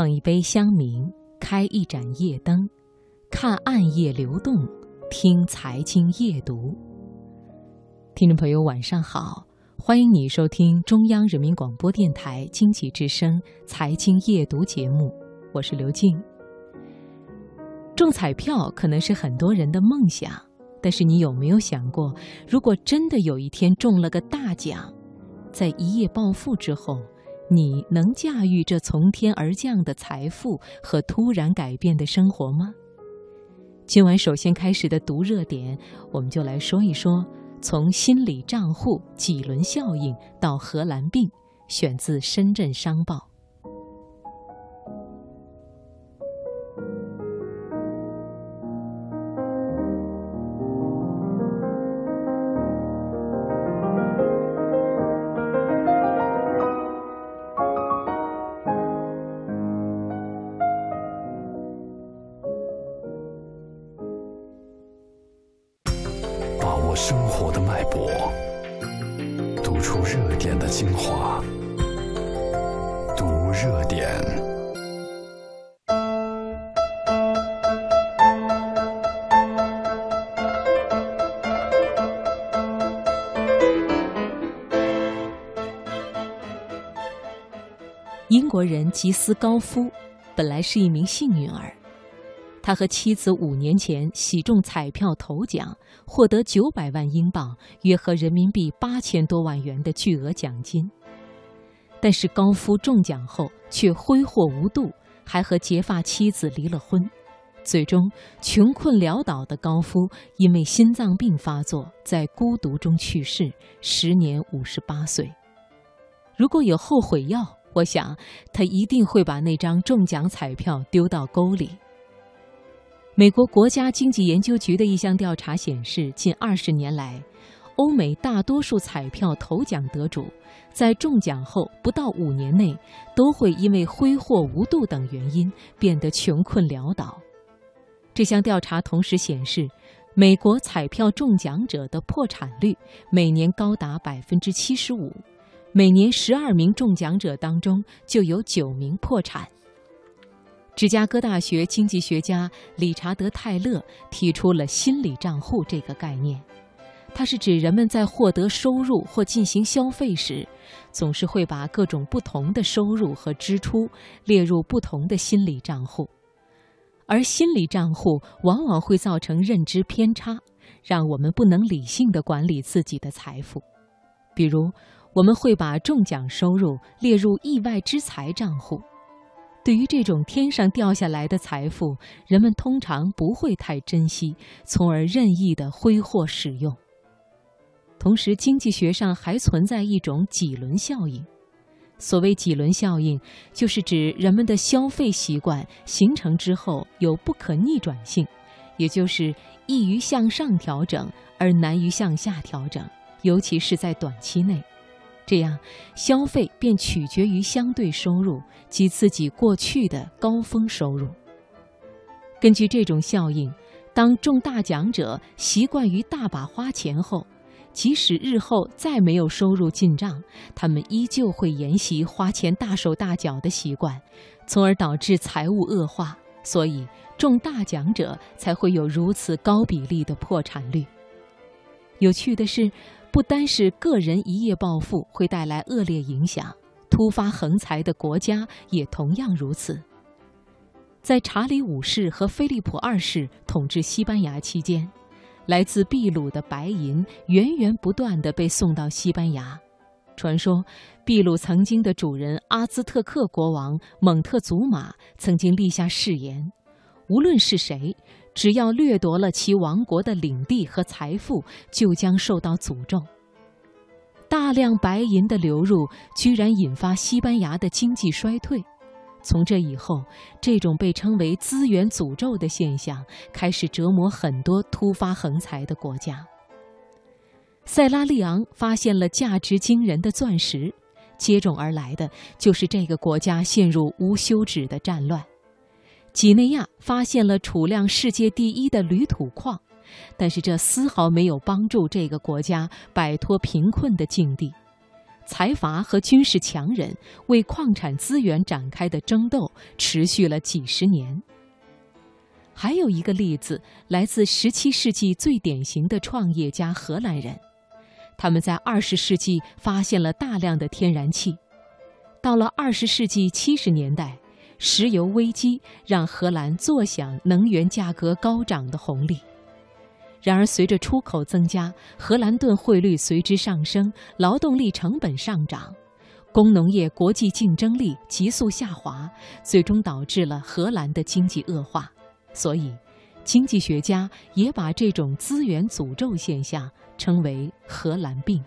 捧一杯香茗，开一盏夜灯，看暗夜流动，听财经夜读。听众朋友，晚上好，欢迎你收听中央人民广播电台经济之声财经夜读节目，我是刘静。中彩票可能是很多人的梦想，但是你有没有想过，如果真的有一天中了个大奖，在一夜暴富之后？你能驾驭这从天而降的财富和突然改变的生活吗？今晚首先开始的读热点，我们就来说一说从心理账户、几轮效应到荷兰病，选自深圳商报。生活的脉搏，读出热点的精华。读热点。英国人吉斯高夫本来是一名幸运儿。他和妻子五年前喜中彩票头奖，获得九百万英镑（约合人民币八千多万元）的巨额奖金。但是高夫中奖后却挥霍无度，还和结发妻子离了婚。最终，穷困潦倒的高夫因为心脏病发作，在孤独中去世，时年五十八岁。如果有后悔药，我想他一定会把那张中奖彩票丢到沟里。美国国家经济研究局的一项调查显示，近二十年来，欧美大多数彩票头奖得主在中奖后不到五年内，都会因为挥霍无度等原因变得穷困潦倒。这项调查同时显示，美国彩票中奖者的破产率每年高达百分之七十五，每年十二名中奖者当中就有九名破产。芝加哥大学经济学家理查德·泰勒提出了“心理账户”这个概念，它是指人们在获得收入或进行消费时，总是会把各种不同的收入和支出列入不同的心理账户，而心理账户往往会造成认知偏差，让我们不能理性的管理自己的财富。比如，我们会把中奖收入列入意外之财账户。对于这种天上掉下来的财富，人们通常不会太珍惜，从而任意的挥霍使用。同时，经济学上还存在一种几轮效应。所谓几轮效应，就是指人们的消费习惯形成之后有不可逆转性，也就是易于向上调整而难于向下调整，尤其是在短期内。这样，消费便取决于相对收入及自己过去的高峰收入。根据这种效应，当中大奖者习惯于大把花钱后，即使日后再没有收入进账，他们依旧会沿袭花钱大手大脚的习惯，从而导致财务恶化。所以，中大奖者才会有如此高比例的破产率。有趣的是。不单是个人一夜暴富会带来恶劣影响，突发横财的国家也同样如此。在查理五世和菲利普二世统治西班牙期间，来自秘鲁的白银源源不断地被送到西班牙。传说，秘鲁曾经的主人阿兹特克国王蒙特祖马曾经立下誓言：无论是谁。只要掠夺了其王国的领地和财富，就将受到诅咒。大量白银的流入，居然引发西班牙的经济衰退。从这以后，这种被称为“资源诅咒”的现象开始折磨很多突发横财的国家。塞拉利昂发现了价值惊人的钻石，接踵而来的就是这个国家陷入无休止的战乱。几内亚发现了储量世界第一的铝土矿，但是这丝毫没有帮助这个国家摆脱贫困的境地。财阀和军事强人为矿产资源展开的争斗持续了几十年。还有一个例子来自17世纪最典型的创业家荷兰人，他们在20世纪发现了大量的天然气。到了20世纪70年代，石油危机让荷兰坐享能源价格高涨的红利。然而，随着出口增加，荷兰盾汇率随之上升，劳动力成本上涨，工农业国际竞争力急速下滑，最终导致了荷兰的经济恶化。所以，经济学家也把这种资源诅咒现象称为“荷兰病”。